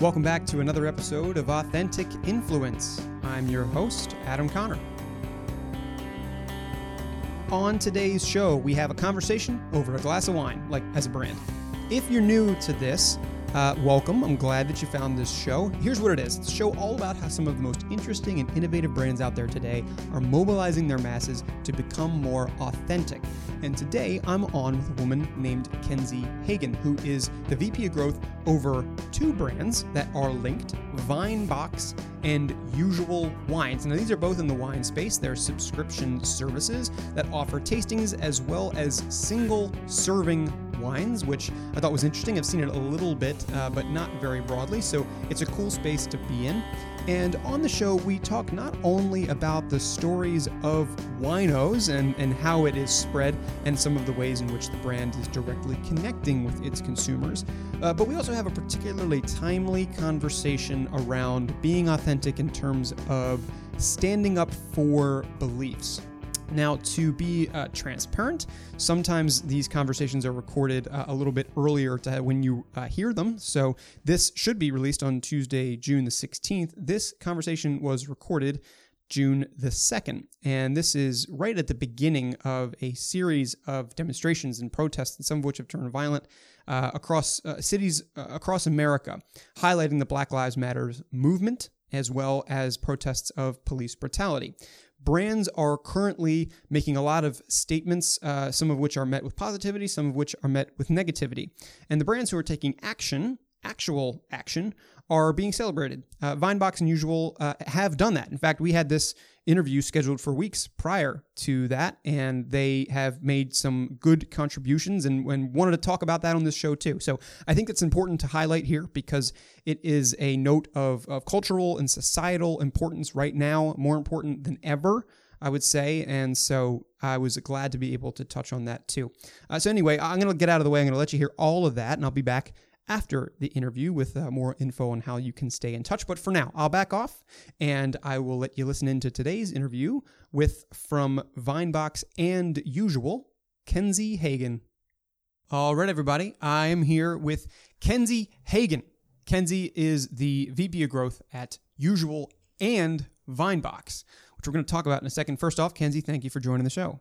Welcome back to another episode of Authentic Influence. I'm your host, Adam Conner. On today's show, we have a conversation over a glass of wine, like as a brand. If you're new to this, uh, welcome. I'm glad that you found this show. Here's what it is it's a show all about how some of the most interesting and innovative brands out there today are mobilizing their masses to become more authentic. And today I'm on with a woman named Kenzie Hagan, who is the VP of Growth over two brands that are linked Vinebox and Usual Wines. Now, these are both in the wine space. They're subscription services that offer tastings as well as single serving wines, which I thought was interesting. I've seen it a little bit, uh, but not very broadly. So it's a cool space to be in. And on the show, we talk not only about the stories of winos and, and how it is spread and some of the ways in which the brand is directly connecting with its consumers, uh, but we also have a particularly timely conversation around being authentic in terms of standing up for beliefs. Now, to be uh, transparent, sometimes these conversations are recorded uh, a little bit earlier to when you uh, hear them. So this should be released on Tuesday, June the 16th. This conversation was recorded June the 2nd. And this is right at the beginning of a series of demonstrations and protests, some of which have turned violent uh, across uh, cities uh, across America, highlighting the Black Lives Matters movement as well as protests of police brutality brands are currently making a lot of statements, uh, some of which are met with positivity, some of which are met with negativity. And the brands who are taking action, actual action, are being celebrated. Uh, Vinebox and Usual uh, have done that. In fact, we had this interview scheduled for weeks prior to that, and they have made some good contributions and, and wanted to talk about that on this show too. So I think it's important to highlight here because it is a note of, of cultural and societal importance right now, more important than ever. I would say. And so I was glad to be able to touch on that too. Uh, so, anyway, I'm going to get out of the way. I'm going to let you hear all of that, and I'll be back after the interview with uh, more info on how you can stay in touch. But for now, I'll back off and I will let you listen into today's interview with from Vinebox and Usual, Kenzie Hagan. All right, everybody, I'm here with Kenzie Hagan. Kenzie is the VP of Growth at Usual and Vinebox, which we're going to talk about in a second. First off, Kenzie, thank you for joining the show.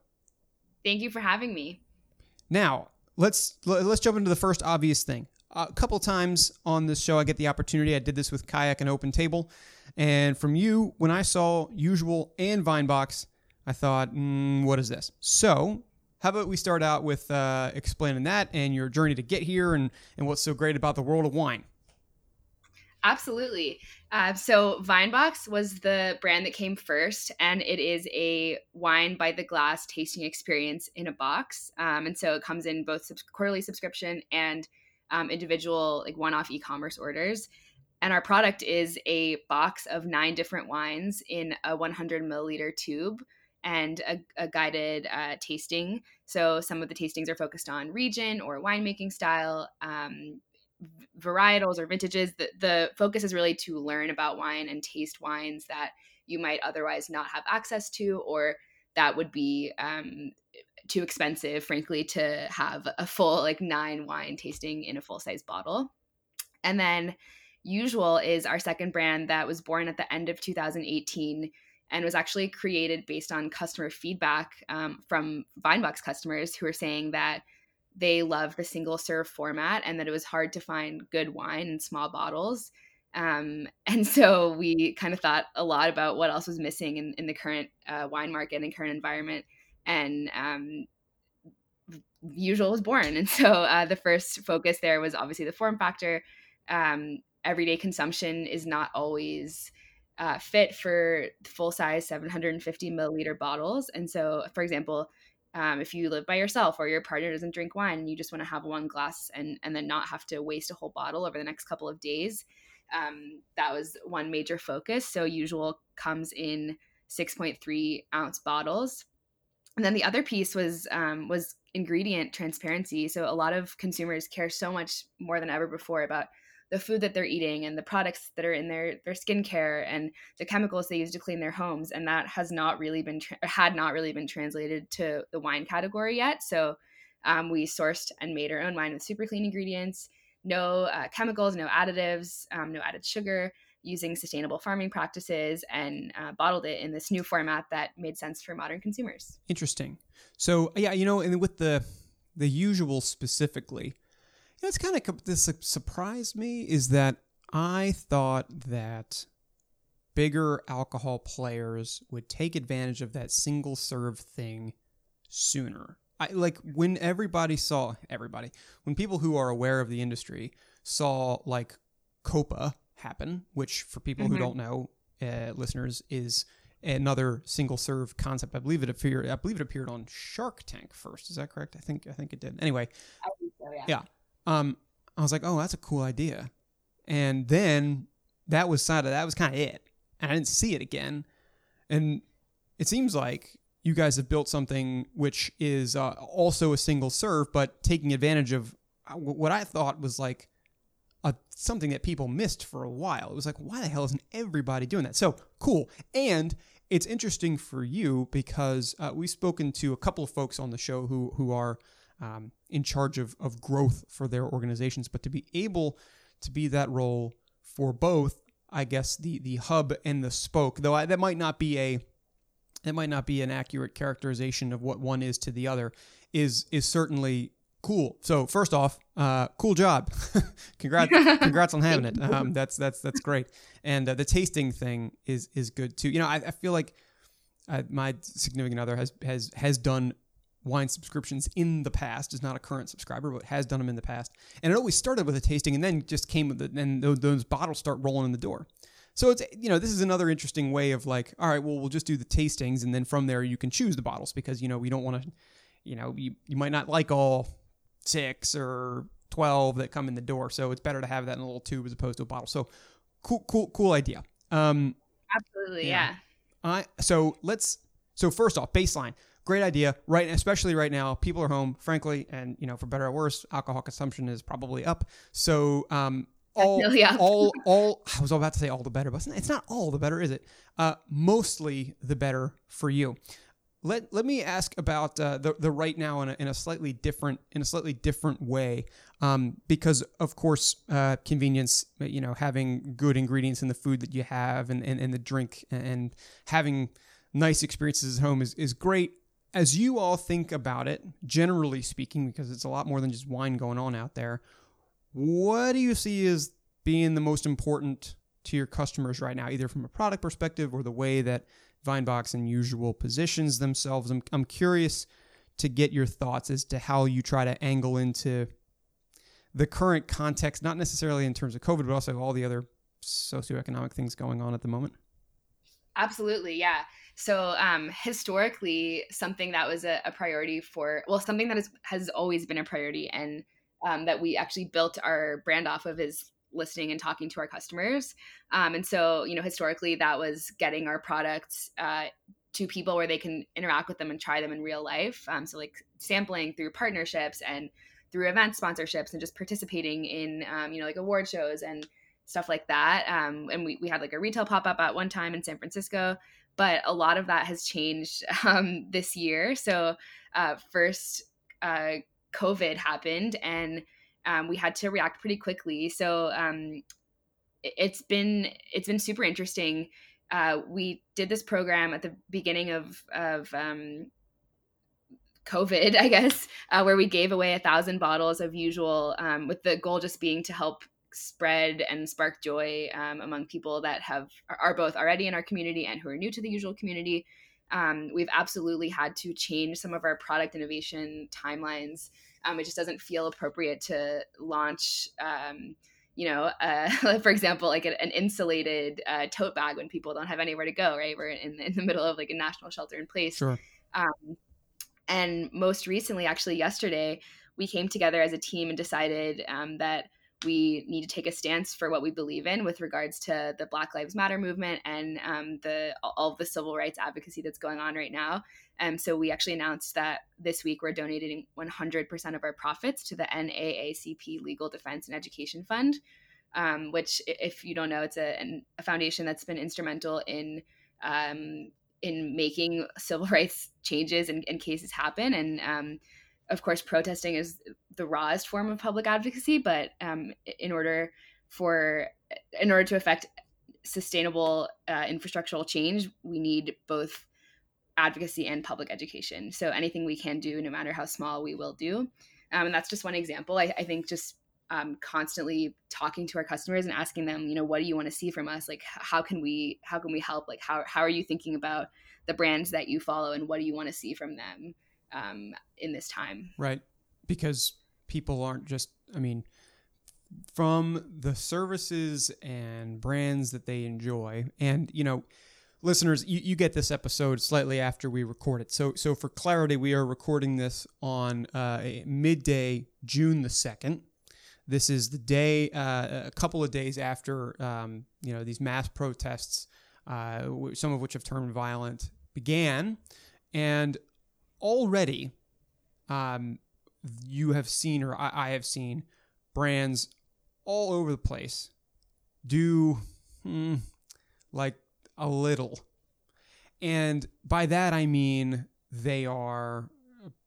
Thank you for having me. Now, let's let's jump into the first obvious thing a couple times on this show, I get the opportunity. I did this with Kayak and Open Table. And from you, when I saw Usual and Vinebox, I thought, mm, what is this? So, how about we start out with uh, explaining that and your journey to get here and, and what's so great about the world of wine? Absolutely. Uh, so, Vinebox was the brand that came first, and it is a wine by the glass tasting experience in a box. Um, and so, it comes in both sub- quarterly subscription and um, individual like one-off e-commerce orders. And our product is a box of nine different wines in a 100 milliliter tube and a, a guided uh, tasting. So some of the tastings are focused on region or winemaking style um, varietals or vintages. The, the focus is really to learn about wine and taste wines that you might otherwise not have access to or that would be um, too expensive, frankly, to have a full like nine wine tasting in a full size bottle. And then Usual is our second brand that was born at the end of 2018 and was actually created based on customer feedback um, from Vinebox customers who are saying that they love the single serve format and that it was hard to find good wine in small bottles. Um, and so we kind of thought a lot about what else was missing in, in the current uh, wine market and current environment and um, usual was born. And so uh, the first focus there was obviously the form factor. Um, everyday consumption is not always uh, fit for full size 750 milliliter bottles. And so for example um, if you live by yourself or your partner doesn't drink wine you just want to have one glass and, and then not have to waste a whole bottle over the next couple of days. Um, that was one major focus. So usual comes in 6.3 ounce bottles and then the other piece was um, was ingredient transparency. So a lot of consumers care so much more than ever before about the food that they're eating and the products that are in their their skincare and the chemicals they use to clean their homes, and that has not really been tra- had not really been translated to the wine category yet. So um, we sourced and made our own wine with super clean ingredients. no uh, chemicals, no additives, um, no added sugar, using sustainable farming practices, and uh, bottled it in this new format that made sense for modern consumers. Interesting. So yeah, you know, and with the the usual specifically, it's kind of this surprised me is that I thought that bigger alcohol players would take advantage of that single serve thing sooner. I like when everybody saw everybody when people who are aware of the industry saw like Copa happen, which for people mm-hmm. who don't know, uh, listeners, is another single serve concept. I believe it appeared. I believe it appeared on Shark Tank first. Is that correct? I think I think it did. Anyway, so, yeah. yeah. Um, I was like, oh, that's a cool idea, and then that was side of that was kind of it and I didn't see it again. And it seems like you guys have built something which is uh, also a single serve, but taking advantage of uh, what I thought was like a, something that people missed for a while. It was like, why the hell isn't everybody doing that? So cool. And it's interesting for you because uh, we've spoken to a couple of folks on the show who who are um, in charge of, of growth for their organizations, but to be able to be that role for both I guess the the hub and the spoke. Though I, that might not be a that might not be an accurate characterization of what one is to the other. Is is certainly cool. So first off, uh, cool job. congrats, congrats on having it. Um, that's that's that's great. And uh, the tasting thing is is good too. You know, I, I feel like uh, my significant other has has has done wine subscriptions in the past is not a current subscriber but has done them in the past and it always started with a tasting and then just came with it and those, those bottles start rolling in the door so it's you know this is another interesting way of like all right well we'll just do the tastings and then from there you can choose the bottles because you know we don't want to you know you, you might not like all six or 12 that come in the door so it's better to have that in a little tube as opposed to a bottle so cool cool cool idea um absolutely yeah, yeah. I, so let's so first off baseline great idea, right? Especially right now, people are home, frankly, and you know, for better or worse, alcohol consumption is probably up. So, um, all, all, all. I was about to say all the better, but it's not all the better, is it? Uh, mostly the better for you. Let let me ask about uh, the the right now in a, in a slightly different in a slightly different way, um, because of course, uh, convenience. You know, having good ingredients in the food that you have and and, and the drink and having nice experiences at home is, is great as you all think about it, generally speaking, because it's a lot more than just wine going on out there, what do you see as being the most important to your customers right now, either from a product perspective or the way that Vinebox and Usual positions themselves? I'm, I'm curious to get your thoughts as to how you try to angle into the current context, not necessarily in terms of COVID, but also all the other socioeconomic things going on at the moment. Absolutely, yeah. So um, historically, something that was a, a, priority for well, something that is, has always been a priority, and um, that we actually built our brand off of is listening and talking to our customers. Um, and so, you know, historically, that was getting our products uh, to people where they can interact with them and try them in real life. Um, so, like sampling through partnerships and through event sponsorships and just participating in, um, you know, like award shows and stuff like that. Um, and we, we had like a retail pop up at one time in San Francisco but a lot of that has changed um, this year. So, uh, first, uh, COVID happened, and um, we had to react pretty quickly. So, um, it's been it's been super interesting. Uh, we did this program at the beginning of of um, COVID, I guess, uh, where we gave away a thousand bottles of usual, um, with the goal just being to help spread and spark joy um, among people that have are both already in our community and who are new to the usual community. Um, we've absolutely had to change some of our product innovation timelines. Um, it just doesn't feel appropriate to launch, um, you know, uh, for example, like an, insulated uh, tote bag when people don't have anywhere to go. Right, we're in, in the middle of like a national shelter in place. Sure. Um, and most recently, actually, yesterday, we came together as a team and decided um, that we need to take a stance for what we believe in with regards to the Black Lives Matter movement and um, the all the civil rights advocacy that's going on right now. And um, so we actually announced that this week we're donating 100% of our profits to the NAACP Legal Defense and Education Fund, um, which, if you don't know, it's a, a foundation that's been instrumental in um, in making civil rights changes and, and cases happen and um, of course, protesting is the rawest form of public advocacy, but um, in order for in order to affect sustainable uh, infrastructural change, we need both advocacy and public education. So anything we can do, no matter how small, we will do. Um, and that's just one example. I, I think just um, constantly talking to our customers and asking them, you know, what do you want to see from us? Like, how can we how can we help? Like, how how are you thinking about the brands that you follow, and what do you want to see from them um, in this time? Right, because people aren't just. I mean, from the services and brands that they enjoy, and you know listeners, you, you get this episode slightly after we record it. So, so for clarity, we are recording this on uh, midday, June the second. This is the day, uh, a couple of days after um, you know these mass protests, uh, some of which have turned violent, began, and already, um, you have seen, or I, I have seen, brands all over the place do hmm, like a little. And by that, I mean they are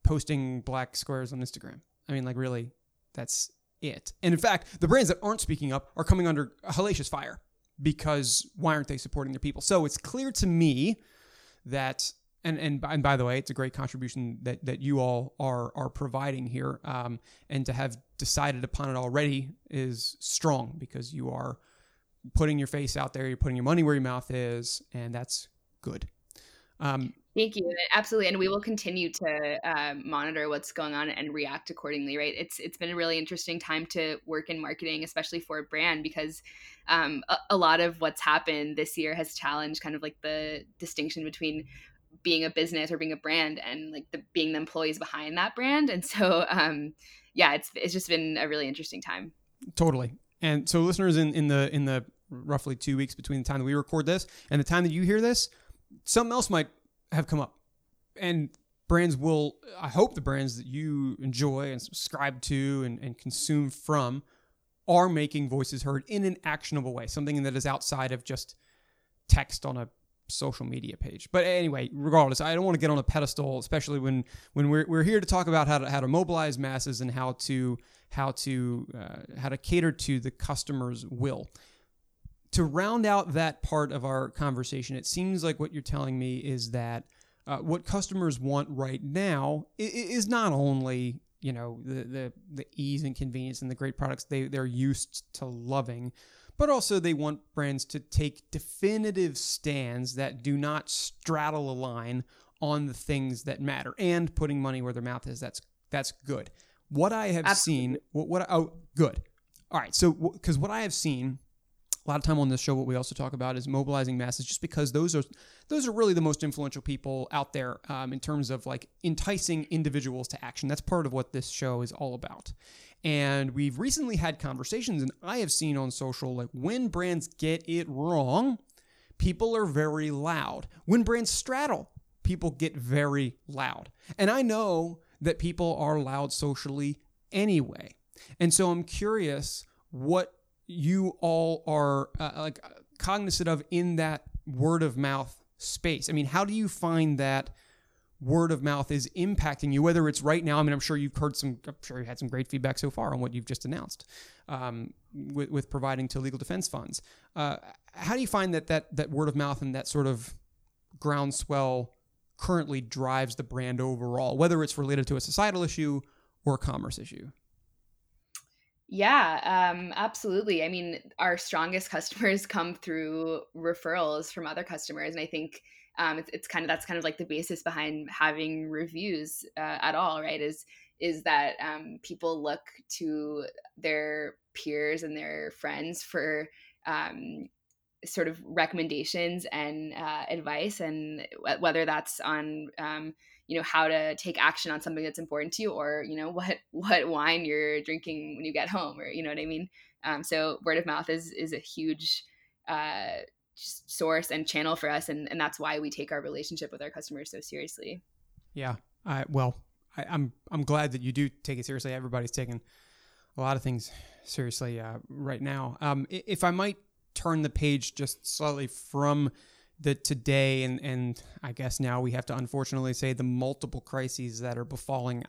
posting black squares on Instagram. I mean, like, really, that's it. And in fact, the brands that aren't speaking up are coming under hellacious fire because why aren't they supporting their people? So it's clear to me that. And, and, and by the way, it's a great contribution that, that you all are are providing here, um, and to have decided upon it already is strong because you are putting your face out there, you're putting your money where your mouth is, and that's good. Um, Thank you. Absolutely, and we will continue to uh, monitor what's going on and react accordingly. Right? It's it's been a really interesting time to work in marketing, especially for a brand, because um, a, a, lot of what's happened this year has challenged kind of like the distinction between being a business or being a brand and like the being the employees behind that brand. And so, um, yeah, it's it's just been a really interesting time. Totally. And so, listeners, in in the in the roughly two weeks between the time that we record this and the time that you hear this, something else might have come up. And brands will, I hope the brands that you enjoy and subscribe to and, and consume from are making voices heard in an actionable way, something that is outside of just text on a social media page. But anyway, regardless, I don't want to get on a pedestal, especially when when we're, we're here to talk about how to how to mobilize masses and how to how to uh, how to cater to the customer's will to round out that part of our conversation, it seems like what you're telling me is that uh, what customers want right now is not only you know the, the the ease and convenience and the great products they they're used to loving, but also they want brands to take definitive stands that do not straddle a line on the things that matter and putting money where their mouth is. That's that's good. What I have Absolutely. seen, what, what oh good. All right, so because what I have seen a lot of time on this show what we also talk about is mobilizing masses just because those are those are really the most influential people out there um, in terms of like enticing individuals to action. That's part of what this show is all about. And we've recently had conversations and i have seen on social like when brands get it wrong people are very loud. When brands straddle people get very loud. And i know that people are loud socially anyway. And so i'm curious what you all are uh, like cognizant of in that word of mouth space? I mean, how do you find that word of mouth is impacting you? Whether it's right now, I mean, I'm sure you've heard some, I'm sure you had some great feedback so far on what you've just announced um, with, with, providing to legal defense funds. Uh, how do you find that that that word of mouth and that sort of groundswell currently drives the brand overall, whether it's related to a societal issue or a commerce issue? Yeah, um, absolutely. I mean, our strongest customers come through referrals from other customers, and I think um, it's, it's kind of that's kind of like the basis behind having reviews uh, at all, right? Is is that um, people look to their peers and their friends for um, sort of recommendations and uh, advice, and whether that's on um, you know how to take action on something that's important to you or you know what what wine you're drinking when you get home or you know what i mean? Um, so word of mouth is is a huge uh, source and channel for us and, and that's why we take our relationship with our customers so seriously. Yeah I, well I, am I'm, I'm glad that you do take it seriously. Everybody's taking a lot of things seriously uh, right now. Um, if i might turn the page just slightly from the today and and I guess now we have to unfortunately say the multiple crises that are befalling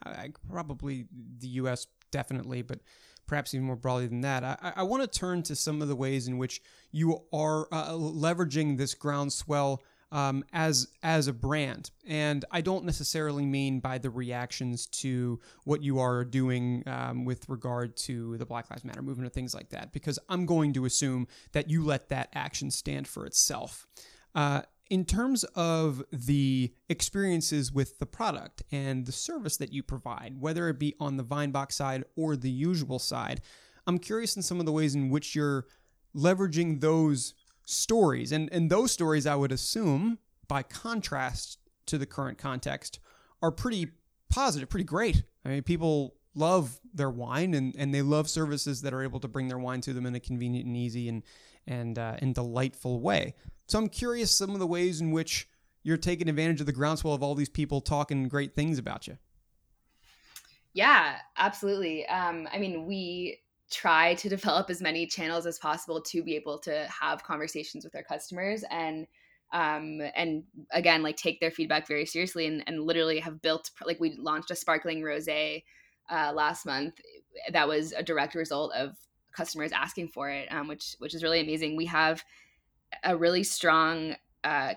probably the U.S. definitely, but perhaps even more broadly than that. I, I want to turn to some of the ways in which you are uh, leveraging this groundswell um, as as a brand. And I don't necessarily mean by the reactions to what you are doing um, with regard to the Black Lives Matter movement or things like that, because I'm going to assume that you let that action stand for itself. Uh, in terms of the experiences with the product and the service that you provide, whether it be on the Vinebox side or the usual side, I'm curious in some of the ways in which you're leveraging those stories. And, and those stories, I would assume, by contrast to the current context, are pretty positive, pretty great. I mean, people love their wine and, and they love services that are able to bring their wine to them in a convenient and easy and, and, uh, and delightful way. So I'm curious some of the ways in which you're taking advantage of the groundswell of all these people talking great things about you. Yeah, absolutely. Um, I mean, we try to develop as many channels as possible to be able to have conversations with our customers and um and again like take their feedback very seriously and, and literally have built like we launched a sparkling rosé uh, last month that was a direct result of customers asking for it um, which which is really amazing. We have a really strong uh,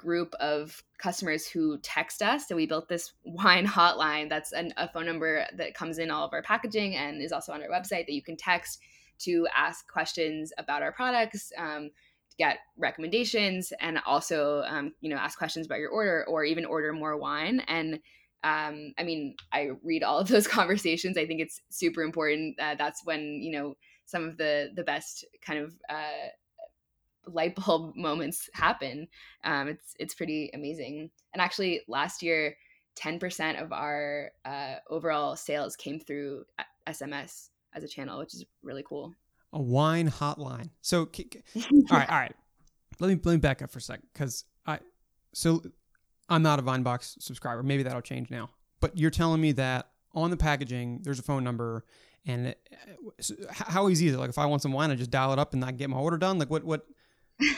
group of customers who text us. So we built this wine hotline. That's an, a phone number that comes in all of our packaging and is also on our website that you can text to ask questions about our products, um, get recommendations, and also um, you know ask questions about your order or even order more wine. And um, I mean, I read all of those conversations. I think it's super important. Uh, that's when you know some of the the best kind of uh, light bulb moments happen. Um, it's it's pretty amazing. And actually, last year, ten percent of our uh, overall sales came through SMS as a channel, which is really cool. A wine hotline. So, all right, all right. Let me let me back up for a second because I so I'm not a Vinebox subscriber. Maybe that'll change now. But you're telling me that on the packaging there's a phone number and it, how easy is it? Like if I want some wine, I just dial it up and I get my order done. Like what what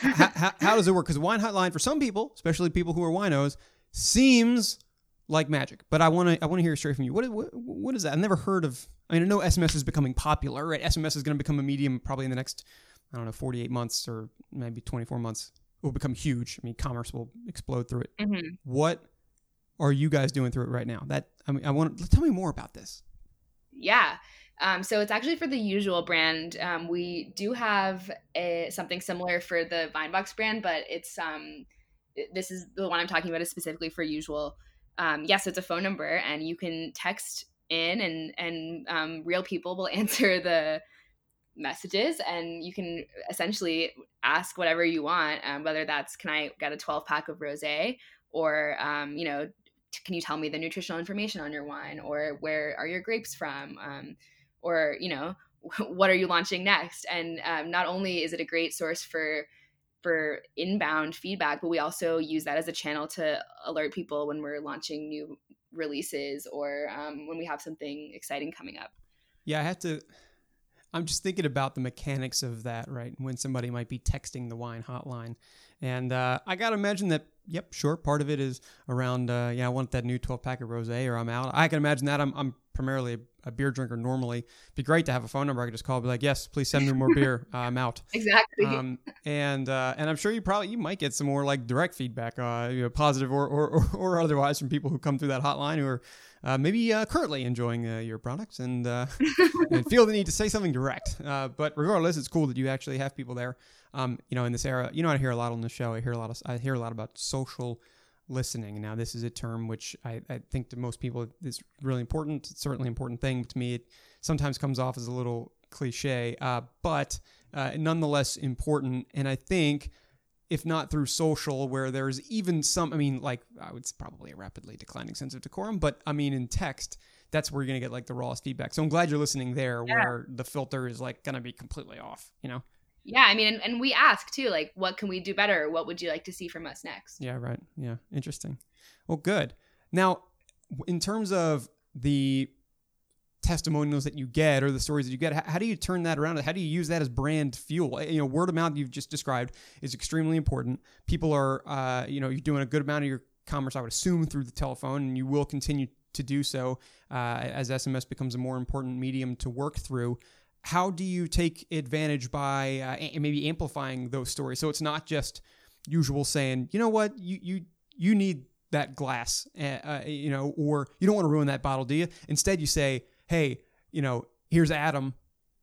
how, how, how, does it work? Because wine hotline for some people, especially people who are winos, seems like magic. But I want to I want to hear straight from you. What, what what is that? I've never heard of. I mean, I know SMS is becoming popular. Right? SMS is going to become a medium probably in the next I don't know 48 months or maybe 24 months. It will become huge. I mean, commerce will explode through it. Mm-hmm. What are you guys doing through it right now? That I mean, I want tell me more about this. Yeah. Um, so it's actually for the usual brand. Um, we do have a, something similar for the Vinebox brand, but it's um, this is the one I'm talking about is specifically for usual. Um, yes, it's a phone number, and you can text in, and and um, real people will answer the messages, and you can essentially ask whatever you want, um, whether that's can I get a 12 pack of rosé, or you know, can you tell me the nutritional information on your wine, or where are your grapes from? Or you know what are you launching next? And um, not only is it a great source for for inbound feedback but we also use that as a channel to alert people when we're launching new releases or um, when we have something exciting coming up. Yeah i have to i'm just thinking about the mechanics of that right? When somebody might be texting the wine hotline and uh, i gotta imagine that yep sure part of it is around uh, yeah i want that new 12 pack of rose or i'm out i can imagine that i'm, I'm primarily a, beer drinker normally. It'd be great to have a phone number I could just call, be like, yes, please send me more beer. Uh, I'm out. Exactly. Um, and uh, and I'm sure you probably you might get some more like direct feedback, uh, you know, positive or, or, or, or otherwise from people who come through that hotline who are uh, maybe uh, currently enjoying uh, your products and uh, and feel the need to say something direct. Uh, but regardless, it's cool that you actually have people there. Um, you know, in this era, you know, I hear a lot on the show. I hear a lot of I hear a lot about social listening. Now, this is a term which I, I think to most people is really important. It's certainly an important thing. But To me, it sometimes comes off as a little cliche, uh, but uh, nonetheless important. And I think, if not through social, where there's even some, I mean, like, I would probably a rapidly declining sense of decorum, but I mean, in text, that's where you're going to get like the rawest feedback. So I'm glad you're listening there yeah. where the filter is like going to be completely off, you know? Yeah i mean and, and we ask too like what can we do better? What would you like to see from us next? Yeah right. Yeah interesting. Well good. Now in terms of the testimonials that you get or the stories that you get how, do you turn that around? How do you use that as brand fuel? You know word of mouth you've just described is extremely important. People are uh, you know you're doing a good amount of your commerce i would assume through the telephone and you will continue to do so uh, as sms becomes a more important medium to work through how do you take advantage by uh, maybe amplifying those stories so it's not just usual saying you know what you you you need that glass uh, uh you know or you don't want to ruin that bottle do you instead you say hey, you know, here's Adam.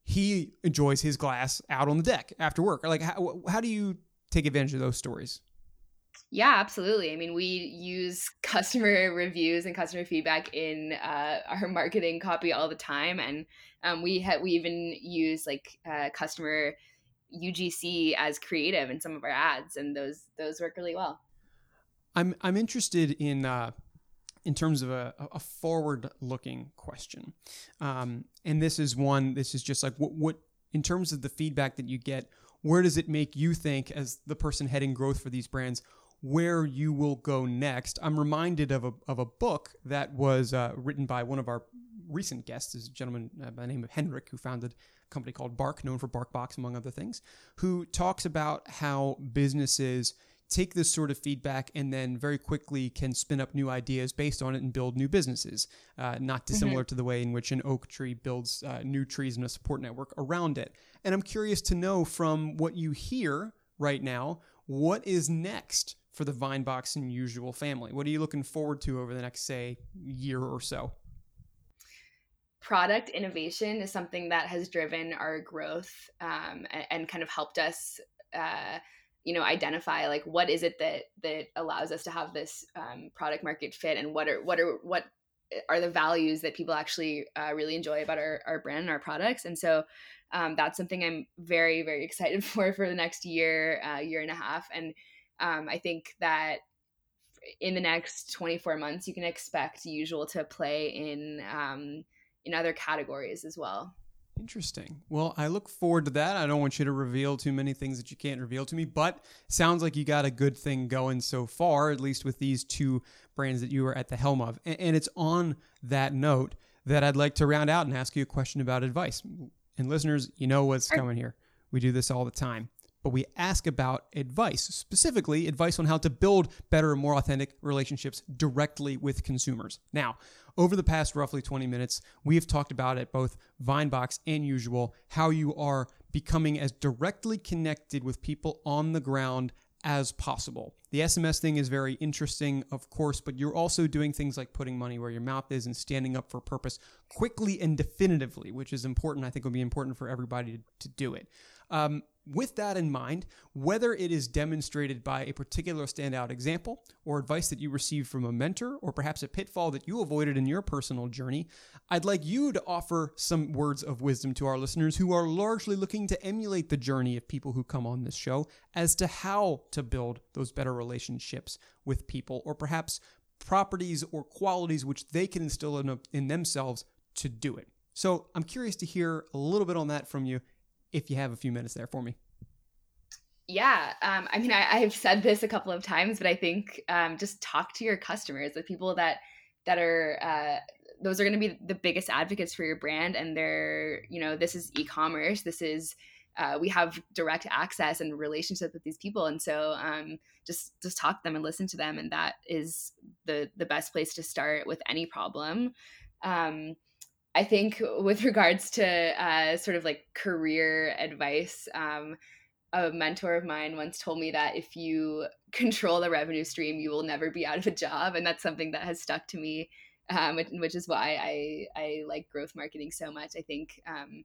He enjoys his glass out on the deck after work. Like, how, how do you take advantage of those stories? Yeah, absolutely. I mean, we use customer reviews and customer feedback in uh, our marketing copy all the time, and um, we ha- we even use like uh, customer UGC as creative in some of our ads, and those those work really well. I'm I'm interested in uh, in terms of a, a forward looking question. Um, and this is one, this is just like what, what, in terms of the feedback that you get, where does it make you think, as the person heading growth for these brands, where you will go next? I'm reminded of a, of a book that was uh, written by one of our recent guests, is a gentleman uh, by the name of Henrik, who founded a company called Bark, known for BarkBox, among other things, who talks about how businesses take this sort of feedback and then very quickly can spin up new ideas based on it and build new businesses. Uh, not dissimilar mm-hmm. to the way in which an oak tree builds uh, new trees and a support network around it. And I'm curious to know from what you hear right now, what is next for the Vinebox and Usual family? What are you looking forward to over the next, say, year or so? Product innovation is something that has driven our growth um, and, and, kind of helped us. Uh, you know identify like what is it that that allows us to have this um, product market fit and what are what are what are the values that people actually uh, really enjoy about our, our brand and our products and so um, that's something i'm very very excited for for the next year uh, year and a half and um, i think that in the next 24 months you can expect usual to play in um, in other categories as well Interesting. Well, I look forward to that. I don't want you to reveal too many things that you can't reveal to me, but sounds like you got a good thing going so far, at least with these two brands that you are at the helm of. And it's on that note that I'd like to round out and ask you a question about advice. And listeners, you know what's coming here. We do this all the time but we ask about advice, specifically advice on how to build better and more authentic relationships directly with consumers. Now, over the past roughly 20 minutes, we have talked about at both Vinebox and Usual how you are becoming as directly connected with people on the ground as possible. The SMS thing is very interesting, of course, but you're also doing things like putting money where your mouth is and standing up for purpose quickly and definitively, which is important. I think will be important for everybody to, to do it. Um, with that in mind, whether it is demonstrated by a particular standout example or advice that you received from a mentor or perhaps a pitfall that you avoided in your personal journey, I'd like you to offer some words of wisdom to our listeners who are largely looking to emulate the journey of people who come on this show as to how to build those better relationships with people or perhaps properties or qualities which they can instill in, in themselves to do it. So I'm curious to hear a little bit on that from you if you have a few minutes there for me. Yeah, um, I mean, I, have said this a couple of times, but I think um, just talk to your customers, the people that that are uh, those are going to be the biggest advocates for your brand, and they're you know this is e-commerce, this is uh, we have direct access and relationship with these people, and so um, just just talk to them and listen to them, and that is the the best place to start with any problem. Um, I think with regards to uh, sort of like career advice, um, a mentor of mine once told me that if you control the revenue stream, you will never be out of a job, and that's something that has stuck to me, um, which is why I I like growth marketing so much. I think um,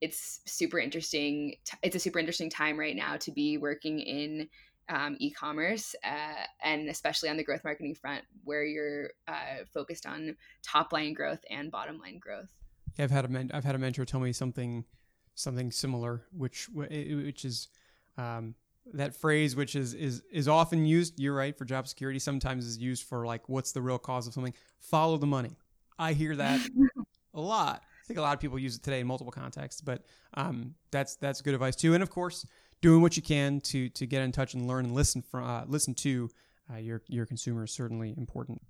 it's super interesting. It's a super interesting time right now to be working in um, e-commerce uh, and especially on the growth marketing front where you're uh, focused on top line growth and bottom line growth. Yeah, i've had a men- i've had a mentor tell me something something similar which which is um, that phrase which is is is often used you're right for job security sometimes is used for like what's the real cause of something? Follow the money. I hear that a lot. I think a lot of people use it today in multiple contexts but um, that's that's good advice too and of course doing what you can to to get in touch and learn and listen from uh, listen to uh, your your consumers certainly important.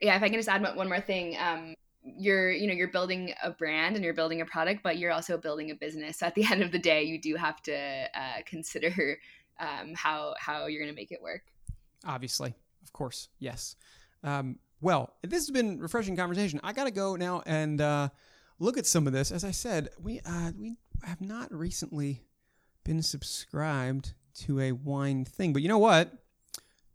Yeah, if I can just add one more thing, um, you're you know you're building a brand and you're building a product but you're also building a business. So at the end of the day you do have to uh, consider um, how how you're going to make it work. Obviously. Of course. Yes. Um, well this has been refreshing conversation. I gotta go now and uh, look at some of this. As i said we uh, we have not recently been subscribed to a wine thing but you know what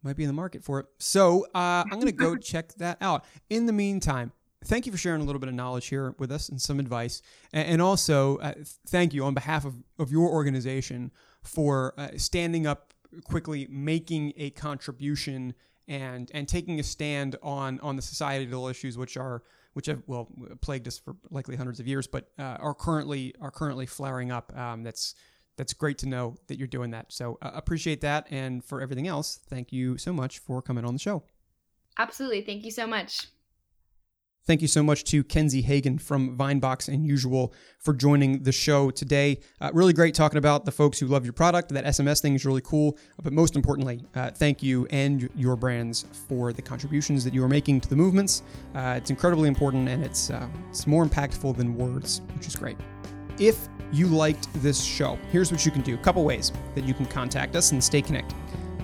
might be in the market for it so uh, i'm gonna go check that out in the meantime thank you for sharing a little bit of knowledge here with us and some advice. And, also, uh, thank you on behalf of, of your organization for uh, standing up quickly, making a contribution, and and taking a stand on on the societal issues which are which have well plagued us for likely hundreds of years, but uh, are currently are currently flaring up. Um, that's that's great to know that you're doing that. So uh, appreciate that, and for everything else, thank you so much for coming on the show. Absolutely, thank you so much. Thank you so much to Kenzie Hagan from Vinebox and Usual for joining the show today. Uh, really great talking about the folks who love your product. That SMS thing is really cool. But most importantly, uh, thank you and your brands for the contributions that you are making to the movements. Uh, it's incredibly important and it's, uh, it's more impactful than words, which is great. If you liked this show, here's what you can do. A couple ways that you can contact us and stay connected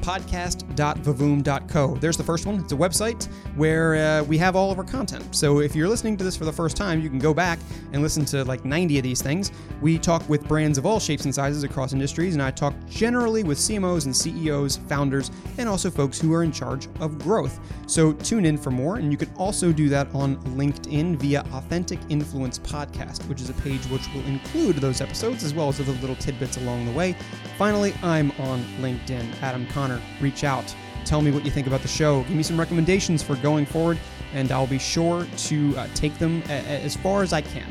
podcast.vivoom.co. There's the first one. It's a website where uh, we have all of our content. So if you're listening to this for the first time, you can go back and listen to like 90 of these things. We talk with brands of all shapes and sizes across industries, and I talk generally with CMOs and CEOs, founders, and also folks who are in charge of growth. So tune in for more, and you can also do that on LinkedIn via Authentic Influence Podcast, which is a page which will include those episodes as well as other little tidbits along the way. Finally, I'm on LinkedIn, Adam Conner reach out. Tell me what you think about the show. Give me some recommendations for going forward, and I'll be sure to uh, take them a- a- as far as I can.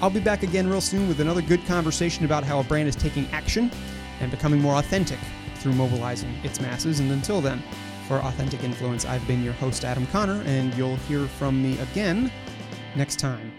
I'll be back again real soon with another good conversation about how a brand is taking action and becoming more authentic through mobilizing its masses. And until then, for Authentic Influence, I've been your host, Adam Conner, and you'll hear from me again next time.